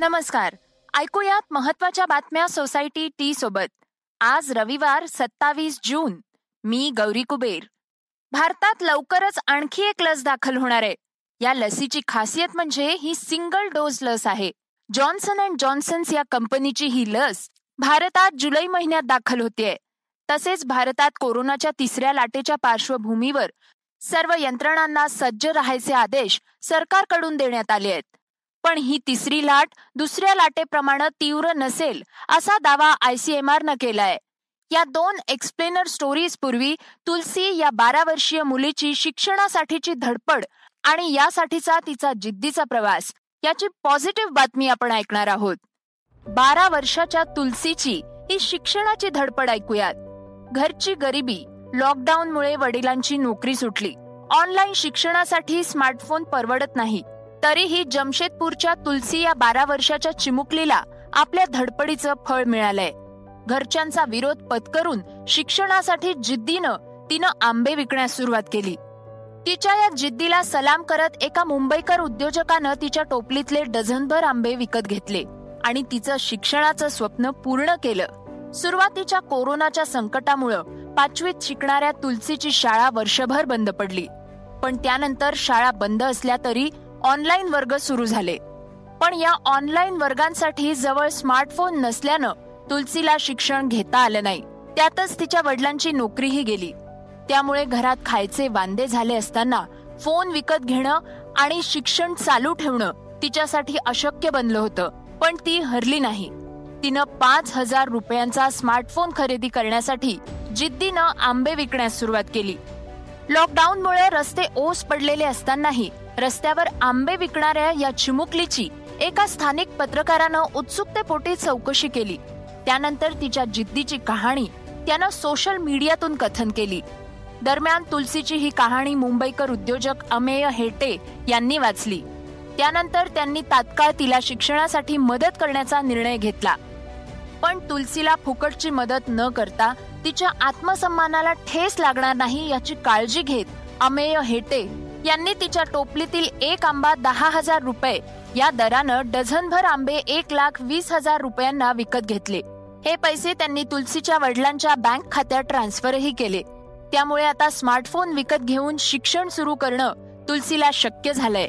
नमस्कार. ऐकूयात महत्त्वाच्या बातम्या सोसायटी टी सोबत. आज रविवार सत्तावीस जून. मी गौरी कुबेर. भारतात लवकरच आणखी एक लस दाखल होणार आहे. या लसीची खासियत म्हणजे ही सिंगल डोस लस आहे. जॉन्सन अँड जॉन्सन्स या कंपनीची ही लस भारतात जुलै महिन्यात दाखल होतीये. तसेच भारतात कोरोनाच्या तिसऱ्या लाटेच्या पार्श्वभूमीवर सर्व यंत्रणांना सज्ज राहायचे आदेश सरकारकडून देण्यात आले आहेत. पण ही तिसरी लाट दुसऱ्या लाटेप्रमाणे तीव्र नसेल असा दावा आयसीएमआरनं केलाय. या दोन एक्सप्लेनर स्टोरीज पूर्वी तुलसी या बारा वर्षीय मुलीची शिक्षणासाठीची धडपड आणि यासाठीचा तिचा जिद्दीचा प्रवास याची पॉझिटिव्ह बातमी आपण ऐकणार आहोत. बारा वर्षाच्या तुलसीची ही शिक्षणाची धडपड ऐकूयात. घरची गरिबी लॉकडाऊनमुळे वडिलांची नोकरी सुटली. ऑनलाईन शिक्षणासाठी स्मार्टफोन परवडत नाही. तरीही जमशेदपूरच्या तुलसी या बारा वर्षाच्या चिमुकलीला आपल्या धडपडीचं फळ मिळालंय. घरच्यांचा विरोध पत्करून शिक्षणासाठी जिद्दीनं तिनं आंबे विकण्यास सुरुवात केली. तिच्या या जिद्दीला सलाम करत एका मुंबईकर उद्योजकानं तिच्या टोपलीतले डझनभर आंबे विकत घेतले आणि तिचं शिक्षणाचं स्वप्न पूर्ण केलं. सुरुवातीच्या कोरोनाच्या संकटामुळं पाचवीत शिकणाऱ्या तुलसीची शाळा वर्षभर बंद पडली. पण त्यानंतर शाळा बंद असल्या तरी ऑनलाईन वर्ग सुरू झाले. पण या ऑनलाईन वर्गांसाठी जवळ स्मार्टफोन नसल्यानं तुलसीला शिक्षण घेता आलं नाही. त्यातच तिच्या वडिलांची नोकरीही गेली. त्यामुळे घरात खायचे वांदे झाले असताना फोन विकत घेणं आणि शिक्षण चालू ठेवणं तिच्यासाठी अशक्य बनलं होतं पण ती हरली नाही. तिनं पाच हजार रुपयांचा स्मार्टफोन खरेदी करण्यासाठी जिद्दीनं आंबे विकण्यास सुरुवात केली. लॉकडाऊनमुळे रस्ते ओस पडलेले असतानाही रस्त्यावर आंबे विकणाऱ्या या चिमुकलीची एका स्थानिक पत्रकारानं उत्सुकतेपोटी चौकशी केली. त्यानंतर तिच्या जिद्दीची कहाणी त्यानं सोशल मीडियातून कथन केली. दरम्यान तुलसीची ही कहाणी मुंबईकर उद्योजक अमेय हेटे यांनी वाचली. त्यानंतर त्यांनी तात्काळ तिला शिक्षणासाठी मदत करण्याचा निर्णय घेतला. पण तुलसीला फुकटची मदत न करता तिच्या आत्मसन्मानाला ठेस लागणार नाही याची काळजी घेत अमेय हेटे यांनी तिच्या टोपलीतील एक आंबा दहा हजार रुपये या दरानं डझनभर आंबे एक लाख वीस हजार रुपयांना विकत घेतले. हे पैसे त्यांनी तुलसीच्या वडिलांच्या बँक खात्यात ट्रान्सफरही केले. त्यामुळे आता स्मार्टफोन विकत घेऊन शिक्षण सुरू करणं तुलसीला शक्य झालंय.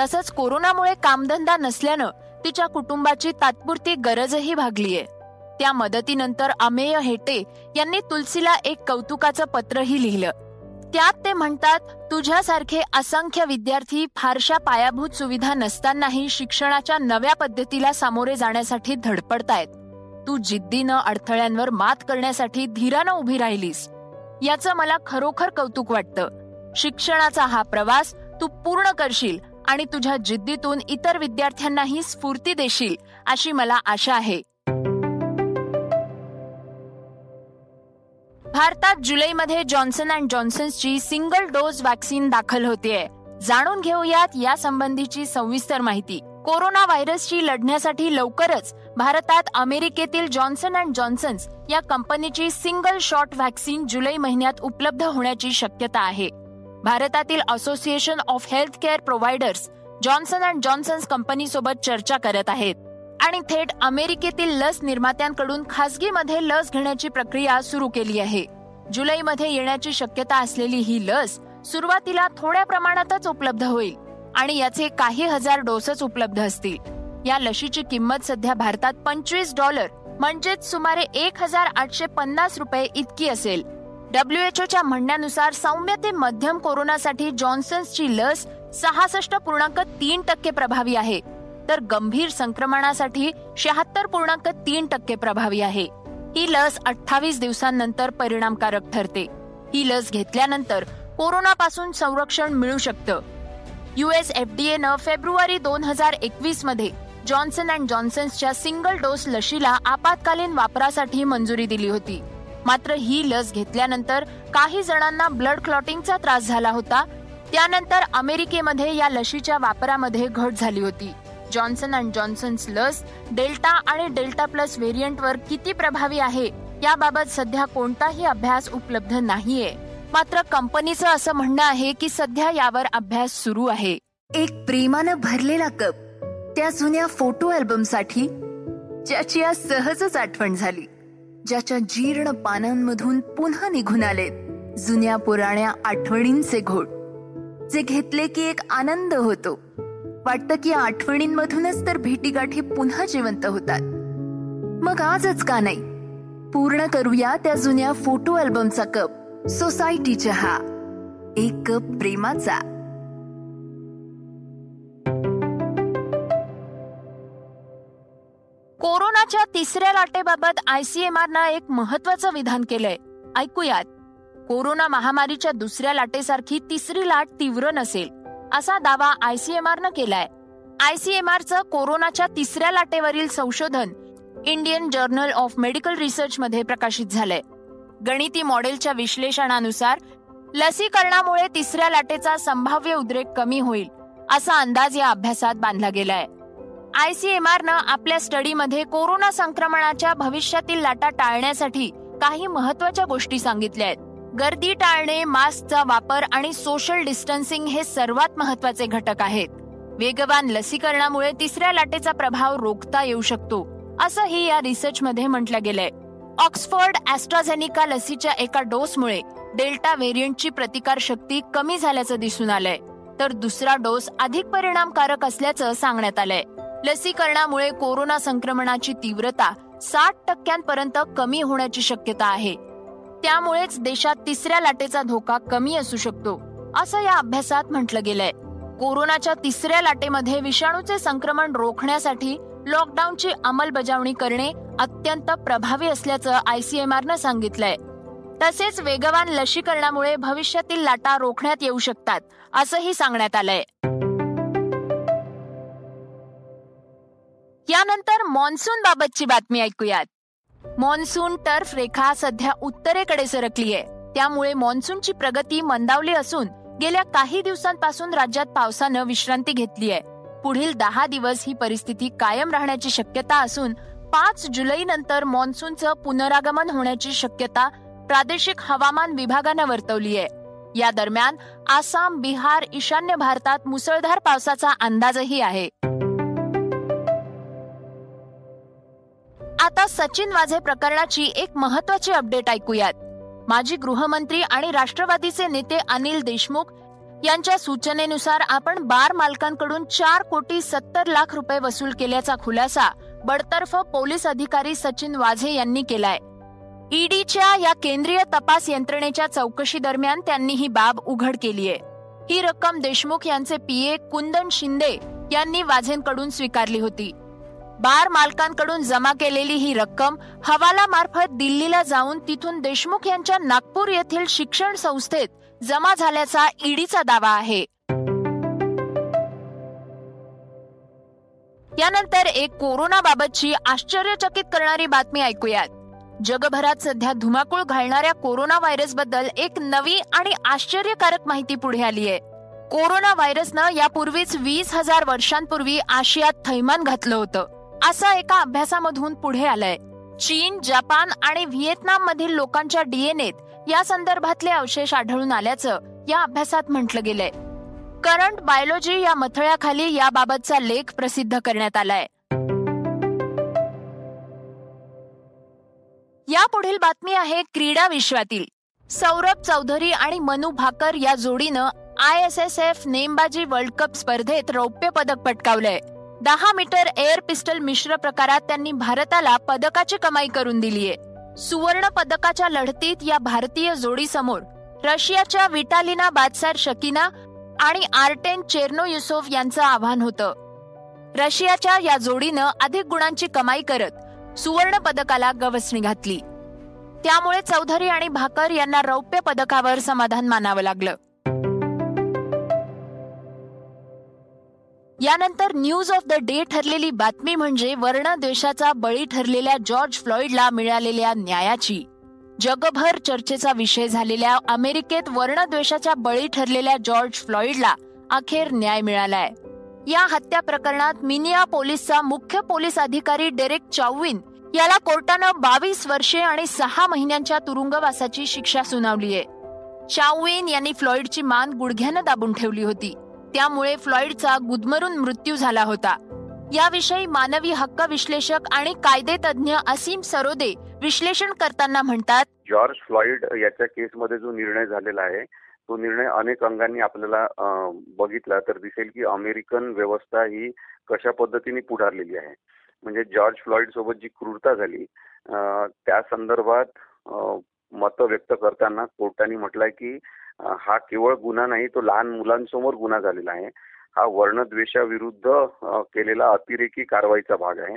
तसंच कोरोनामुळे कामधंदा नसल्यानं तिच्या कुटुंबाची तात्पुरती गरजही भागलीये. त्या मदतीनंतर अमेय हेटे यांनी तुलसीला एक कौतुकाचं पत्रही लिहिलं. त्यात ते म्हणतात तुझ्यासारखे असंख्य विद्यार्थी फारशा पायाभूत सुविधा नसतानाही शिक्षणाच्या नव्या पद्धतीला सामोरे जाण्यासाठी धडपडतायत. तू जिद्दीनं अडथळ्यांवर मात करण्यासाठी धीरानं उभी राहिलीस. याचं मला खरोखर कौतुक वाटतं. शिक्षणाचा हा प्रवास तू पूर्ण करशील आणि तुझ्या जिद्दीतून इतर विद्यार्थ्यांनाही स्फूर्ती देशील अशी मला आशा आहे. भारतात जुलैमध्ये जॉन्सन अँड जॉन्सन्सची सिंगल डोस वॅक्सिन दाखल होतीये. जाणून घेऊयात या संबंधीची सविस्तर माहिती. कोरोना व्हायरसशी लढण्यासाठी लवकरच भारतात अमेरिकेतील जॉन्सन अँड जॉन्सन्स या कंपनीची सिंगल शॉट व्हॅक्सिन जुलै महिन्यात उपलब्ध होण्याची शक्यता आहे. भारतातील association of health care providers Johnson and Johnsons कंपनीसोबत चर्चा करत आहेत. आणि थेट अमेरिकेतील लस निर्मात्यांकडून खासगीमध्ये लस घेण्याची प्रक्रिया सुरू केली आहे. जुलैमध्ये येण्याची शक्यता असलेली ही लस सुरुवातीला थोड्या प्रमाणातच उपलब्ध होईल आणि याचे काही हजार डोसच उपलब्ध असतील. या लशीची किंमत सध्या भारतात पंचवीस डॉलर म्हणजेच सुमारे एक हजार आठशे पन्नास रुपये इतकी असेल. डब्ल्यूएचओच्या म्हणण्यानुसार सौम्य ते मध्यम कोरोनासाठी जॉन्सन्सची लस सहासष्ट पूर्णांक तीन टक्के प्रभावी आहे. तर गंभीर संक्रमणासाठी शहात्तर पूर्णांक तीन टक्के प्रभावी आहे. ही लस अठ्ठावीस दिवसांनंतर परिणामकारक ठरते. ही लस घेतल्यानंतर कोरोनापासून संरक्षण मिळू शकतं. युएस एफडीएनं फेब्रुवारी दोन हजार एकवीसमध्ये जॉन्सन अँड जॉन्सन्सच्या सिंगल डोस लशीला आपत्कालीन वापरासाठी मंजुरी दिली होती. मात्र ही लस घेतल्यानंतर काही जणांना ब्लड क्लॉटिंगचा त्रास झाला होता. त्यानंतर अमेरिकेमध्ये या लशीच्या वापरामध्ये घट झाली होती. जॉन्सन अँड जॉन्सन्स लस डेल्टा आणि डेल्टा प्लस व्हेरियंटवर किती प्रभावी आहे? याबाबत सध्या कोणताही अभ्यास उपलब्ध नाहीये. मात्र कंपनीचं असं म्हणणं आहे की सध्या यावर अभ्यास सुरू आहे. एक प्रेमानं भरलेला कप त्या जुन्या फोटो अल्बमसाठी ज्याची आज सहजच आठवण झाली. ज्याच्या जीर्ण पानांमधून पुन्हा निघून आलेत जुन्या पुराण्या आठवणींचे घोट जे घेतले की एक आनंद होतो. वाटतं की आठवणींमधूनच तर भेटीगाठी पुन्हा जिवंत होतात. मग आजच का नाही? पूर्ण करूया त्या जुन्या फोटो अल्बमचा कप सोसायटी चहा एक कप प्रेमाचा. कोरोनाच्या तिसऱ्या लाटेबाबत आयसीएमआरनं एक महत्वाचं विधान केलंय. ऐकूयात. कोरोना महामारीच्या दुसऱ्या लाटेसारखी तिसरी लाट तीव्र नसेल. असा दावा आयसीएमआरनं केलाय. आयसीएमआरचं कोरोनाच्या तिसऱ्या लाटेवरील संशोधन Indian Journal of Medical Research मध्ये प्रकाशित झालंय. गणिती मॉडेलच्या विश्लेषणानुसार लसीकरणामुळे तिसऱ्या लाटेचा संभाव्य उद्रेक कमी होईल असा अंदाज या अभ्यासात बांधला गेलाय. आयसीएमआरनं आपल्या स्टडीमध्ये कोरोना संक्रमणाच्या भविष्यातील लाटा टाळण्यासाठी काही महत्त्वाच्या गोष्टी सांगितल्या आहेत. गर्दी टाळणे मास्कचा वापर आणि सोशल डिस्टन्सिंग हे सर्वात महत्त्वाचे घटक आहेत. वेगवान लसीकरणामुळे तिसऱ्या लाटेचा प्रभाव रोखता येऊ शकतो असंही या रिसर्चमध्ये म्हटलं गेलंय. ऑक्सफर्ड ॲस्ट्राझेनिका लसीच्या एका डोसमुळे डेल्टा व्हेरियंटची प्रतिकार शक्ती कमी झाल्याचं दिसून आलंय. तर दुसरा डोस अधिक परिणामकारक असल्याचं सांगण्यात आलंय. लसीकरणामुळे कोरोना संक्रमणाची तीव्रता साठ टक्क्यांपर्यंत कमी होण्याची शक्यता आहे. त्यामुळेच देशात तिसऱ्या लाटेचा धोका कमी असू शकतो असं या अभ्यासात म्हटलं गेलंय. कोरोनाच्या तिसऱ्या लाटेमध्ये विषाणूचे संक्रमण रोखण्यासाठी लॉकडाऊनची अंमलबजावणी करणे अत्यंत प्रभावी असल्याचं आयसीएमआरनं सांगितलंय. तसेच वेगवान लशीकरणामुळे भविष्यातील लाटा रोखण्यात येऊ शकतात असंही सांगण्यात आलंय. यानंतर मान्सून बाबतची बातमी ऐकूयात. मॉन्सून टर्फ रेखा सध्या उत्तरेकडे सरकलीय. त्यामुळे मॉन्सूनची प्रगती मंदावली असून गेल्या काही दिवसांपासून राज्यात पावसानं विश्रांती घेतली आहे पुढील दहा दिवस ही परिस्थिती कायम राहण्याची शक्यता असून पाच जुलै नंतर मान्सूनचं पुनरागमन होण्याची शक्यता प्रादेशिक हवामान विभागानं वर्तवली आहे या दरम्यान आसाम बिहार ईशान्य भारतात मुसळधार पावसाचा अंदाजही आहे. आता सचिन वाझे प्रकरणाची एक महत्वाची अपडेट ऐकूयात. माजी गृहमंत्री आणि राष्ट्रवादीचे नेते अनिल देशमुख यांच्या सूचनेनुसार आपण बार मालकांकडून चार कोटी सत्तर लाख रुपये वसूल केल्याचा खुलासा बडतर्फ पोलीस अधिकारी सचिन वाझे यांनी केलाय. ईडीच्या या केंद्रीय तपास यंत्रणेच्या चौकशी दरम्यान त्यांनी ही बाब उघड केलीय ही रक्कम देशमुख यांचे पीए कुंदन शिंदे यांनी वाझेंकडून स्वीकारली होती. बार मालकांकडून जमा केलेली ही रक्कम हवाला मार्फत दिल्लीला जाऊन तिथून देशमुख यांच्या नागपूर येथील शिक्षण संस्थेत जमा झाल्याचा ईडीचा दावा आहे. यानंतर एक कोरोनाबाबतची आश्चर्यचकित करणारी बातमी ऐकूयात. जगभरात सध्या धुमाकूळ घालणाऱ्या कोरोना व्हायरसबद्दल एक नवी आणि आश्चर्यकारक माहिती पुढे आली आहे. कोरोना व्हायरसनं यापूर्वीच वीस हजार वर्षांपूर्वी आशियात थैमान घातलं होतं. असं एका अभ्यासामधून पुढे आलंय. चीन जपान आणि व्हिएतनाम मधील लोकांच्या डीएनएत या संदर्भातले अवशेष आढळून आल्याचं या अभ्यासात म्हटलं गेलंय. करंट बायोलॉजी या मथळ्याखाली याबाबतचा लेख प्रसिद्ध करण्यात आलाय. या पुढील बातमी आहे क्रीडा विश्वातील. सौरभ चौधरी आणि मनु भाकर या जोडीनं आय एस एस एफ नेमबाजी वर्ल्ड कप स्पर्धेत रौप्य पदक पटकावलंय. दहा मीटर एअर पिस्टल मिश्र प्रकारात त्यांनी भारताला पदकाची कमाई करून दिलीये. सुवर्ण पदकाच्या लढतीत या भारतीय जोडीसमोर रशियाच्या विटालिना बादसार शकीना आणि आर्टेन चेर्नो युसोफ यांचं आव्हान होतं. रशियाच्या या जोडीनं अधिक गुणांची कमाई करत सुवर्ण पदकाला गवसणी घातली. त्यामुळे चौधरी आणि भाकर यांना रौप्य पदकावर समाधान मानावं लागलं. यानंतर न्यूज ऑफ द डे ठरलेली बातमी म्हणजे वर्णद्वेषाचा बळी ठरलेल्या जॉर्ज फ्लॉइडला मिळालेल्या न्यायाची. जगभर चर्चेचा विषय झालेल्या अमेरिकेत वर्णद्वेषाच्या बळी ठरलेल्या जॉर्ज फ्लॉइडला अखेर न्याय मिळालाय. या हत्या प्रकरणात मिनिया पोलीसचा मुख्य पोलीस अधिकारी डेरेक चाउविन याला कोर्टानं बावीस वर्षे आणि सहा महिन्यांच्या तुरुंगवासाची शिक्षा सुनावलीय. चाउविन यांनी फ्लॉइडची मान गुडघ्यानं दाबून ठेवली होती. त्यामुळे फ्लॉइडचा गुदमरून मृत्यू झाला होता. याविषयी मानवी हक्क विश्लेषक आणि कायदे तज्ञ असीम सरोदे विश्लेषण करताना म्हणतात जॉर्ज फ्लॉइड याच्या केसमध्ये जो निर्णय झालेला आहे तो निर्णय अनेक अंगांनी आपल्याला बघितला तर दिसेल की अमेरिकन व्यवस्था ही कशा पद्धतीने पुढारलेली आहे. म्हणजे जॉर्ज फ्लॉइड सोबत जी क्रूरता झाली त्या संदर्भात मत व्यक्त करताना कोर्टाने म्हटलंय की हा केवळ गुन्हा नाही तो लहान मुलांसमोर गुन्हा झालेला आहे. हा वर्णद्वेषाविरुद्ध केलेला अतिरेकी कारवाईचा भाग आहे.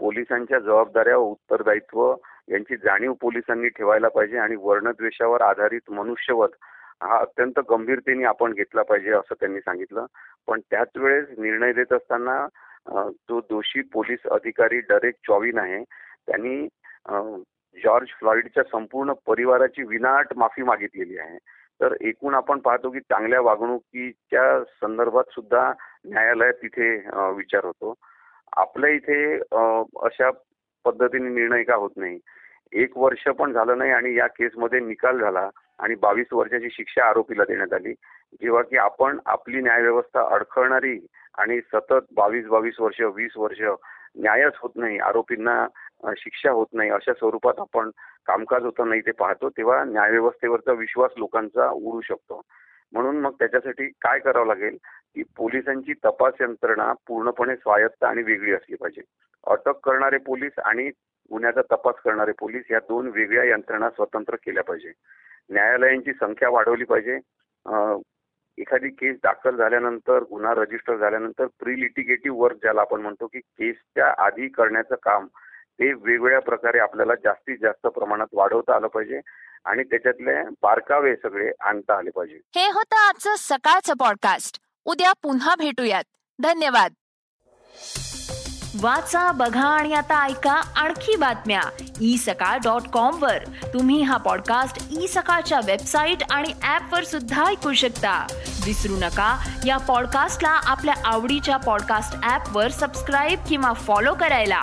पोलिसांच्या जबाबदाऱ्या व उत्तरदायित्व यांची जाणीव पोलिसांनी ठेवायला पाहिजे आणि वर्णद्वेषावर आधारित मनुष्यवध हा अत्यंत गंभीरतेने आपण घेतला पाहिजे असं त्यांनी सांगितलं. पण त्याच वेळेस निर्णय देत असताना जो दोषी पोलीस अधिकारी डरेक चॉविन आहे. त्यांनी जॉर्ज फ्लॉइडच्या संपूर्ण परिवाराची विनाट माफी मागितलेली आहे. तर एकूण आपण पाहतो की चांगल्या वागणुकीच्या संदर्भात सुद्धा न्यायालयात तिथे विचार होतो. आपल्या इथे अशा पद्धतीने निर्णय का होत नाही? एक वर्ष पण झालं नाही आणि या केसमध्ये निकाल झाला आणि बावीस वर्षाची शिक्षा आरोपीला देण्यात आली. जेव्हा की आपण आपली न्यायव्यवस्था अडखळणारी आणि सतत बावीस बावीस वर्ष वीस वर्ष न्यायच होत नाही आरोपींना शिक्षा होत नाही अशा स्वरूपात आपण कामकाज होतं नाही ते पाहतो तेव्हा न्यायव्यवस्थेवरचा विश्वास लोकांचा उडू शकतो. म्हणून मग त्याच्यासाठी काय करावं लागेल की पोलिसांची तपास यंत्रणा पूर्णपणे स्वायत्त आणि वेगळी असली पाहिजे. अटक करणारे पोलीस आणि गुन्ह्याचा तपास करणारे पोलीस या दोन वेगळ्या यंत्रणा स्वतंत्र केल्या पाहिजे. न्यायालयांची संख्या वाढवली पाहिजे. एखादी केस दाखल झाल्यानंतर गुन्हा रजिस्टर झाल्यानंतर प्री लिटिगेटिव्ह वर्क ज्याला आपण म्हणतो की केसच्या आधी करण्याचं काम ते वेगवेगळ्या प्रकारे आपल्याला जास्तीत जास्त प्रमाणात वाढवता आलं पाहिजे आणि त्याच्यातले बारकावे सगळे आणता आले पाहिजे. हे होतं आजचं सकाळचं पॉडकास्ट उद्या पुन्हा भेटूयात. धन्यवाद. वाचा बघा आणि आता ऐका आणखी बातम्या. ई सकाळ डॉट कॉम वर. तुम्ही हा पॉडकास्ट ई सकाळच्या वेबसाईट आणि ऍप वर सुद्धा ऐकू शकता. विसरू नका या पॉडकास्टला आपल्या आवडीच्या पॉडकास्ट ऍप वर सबस्क्राईब किंवा फॉलो करायला.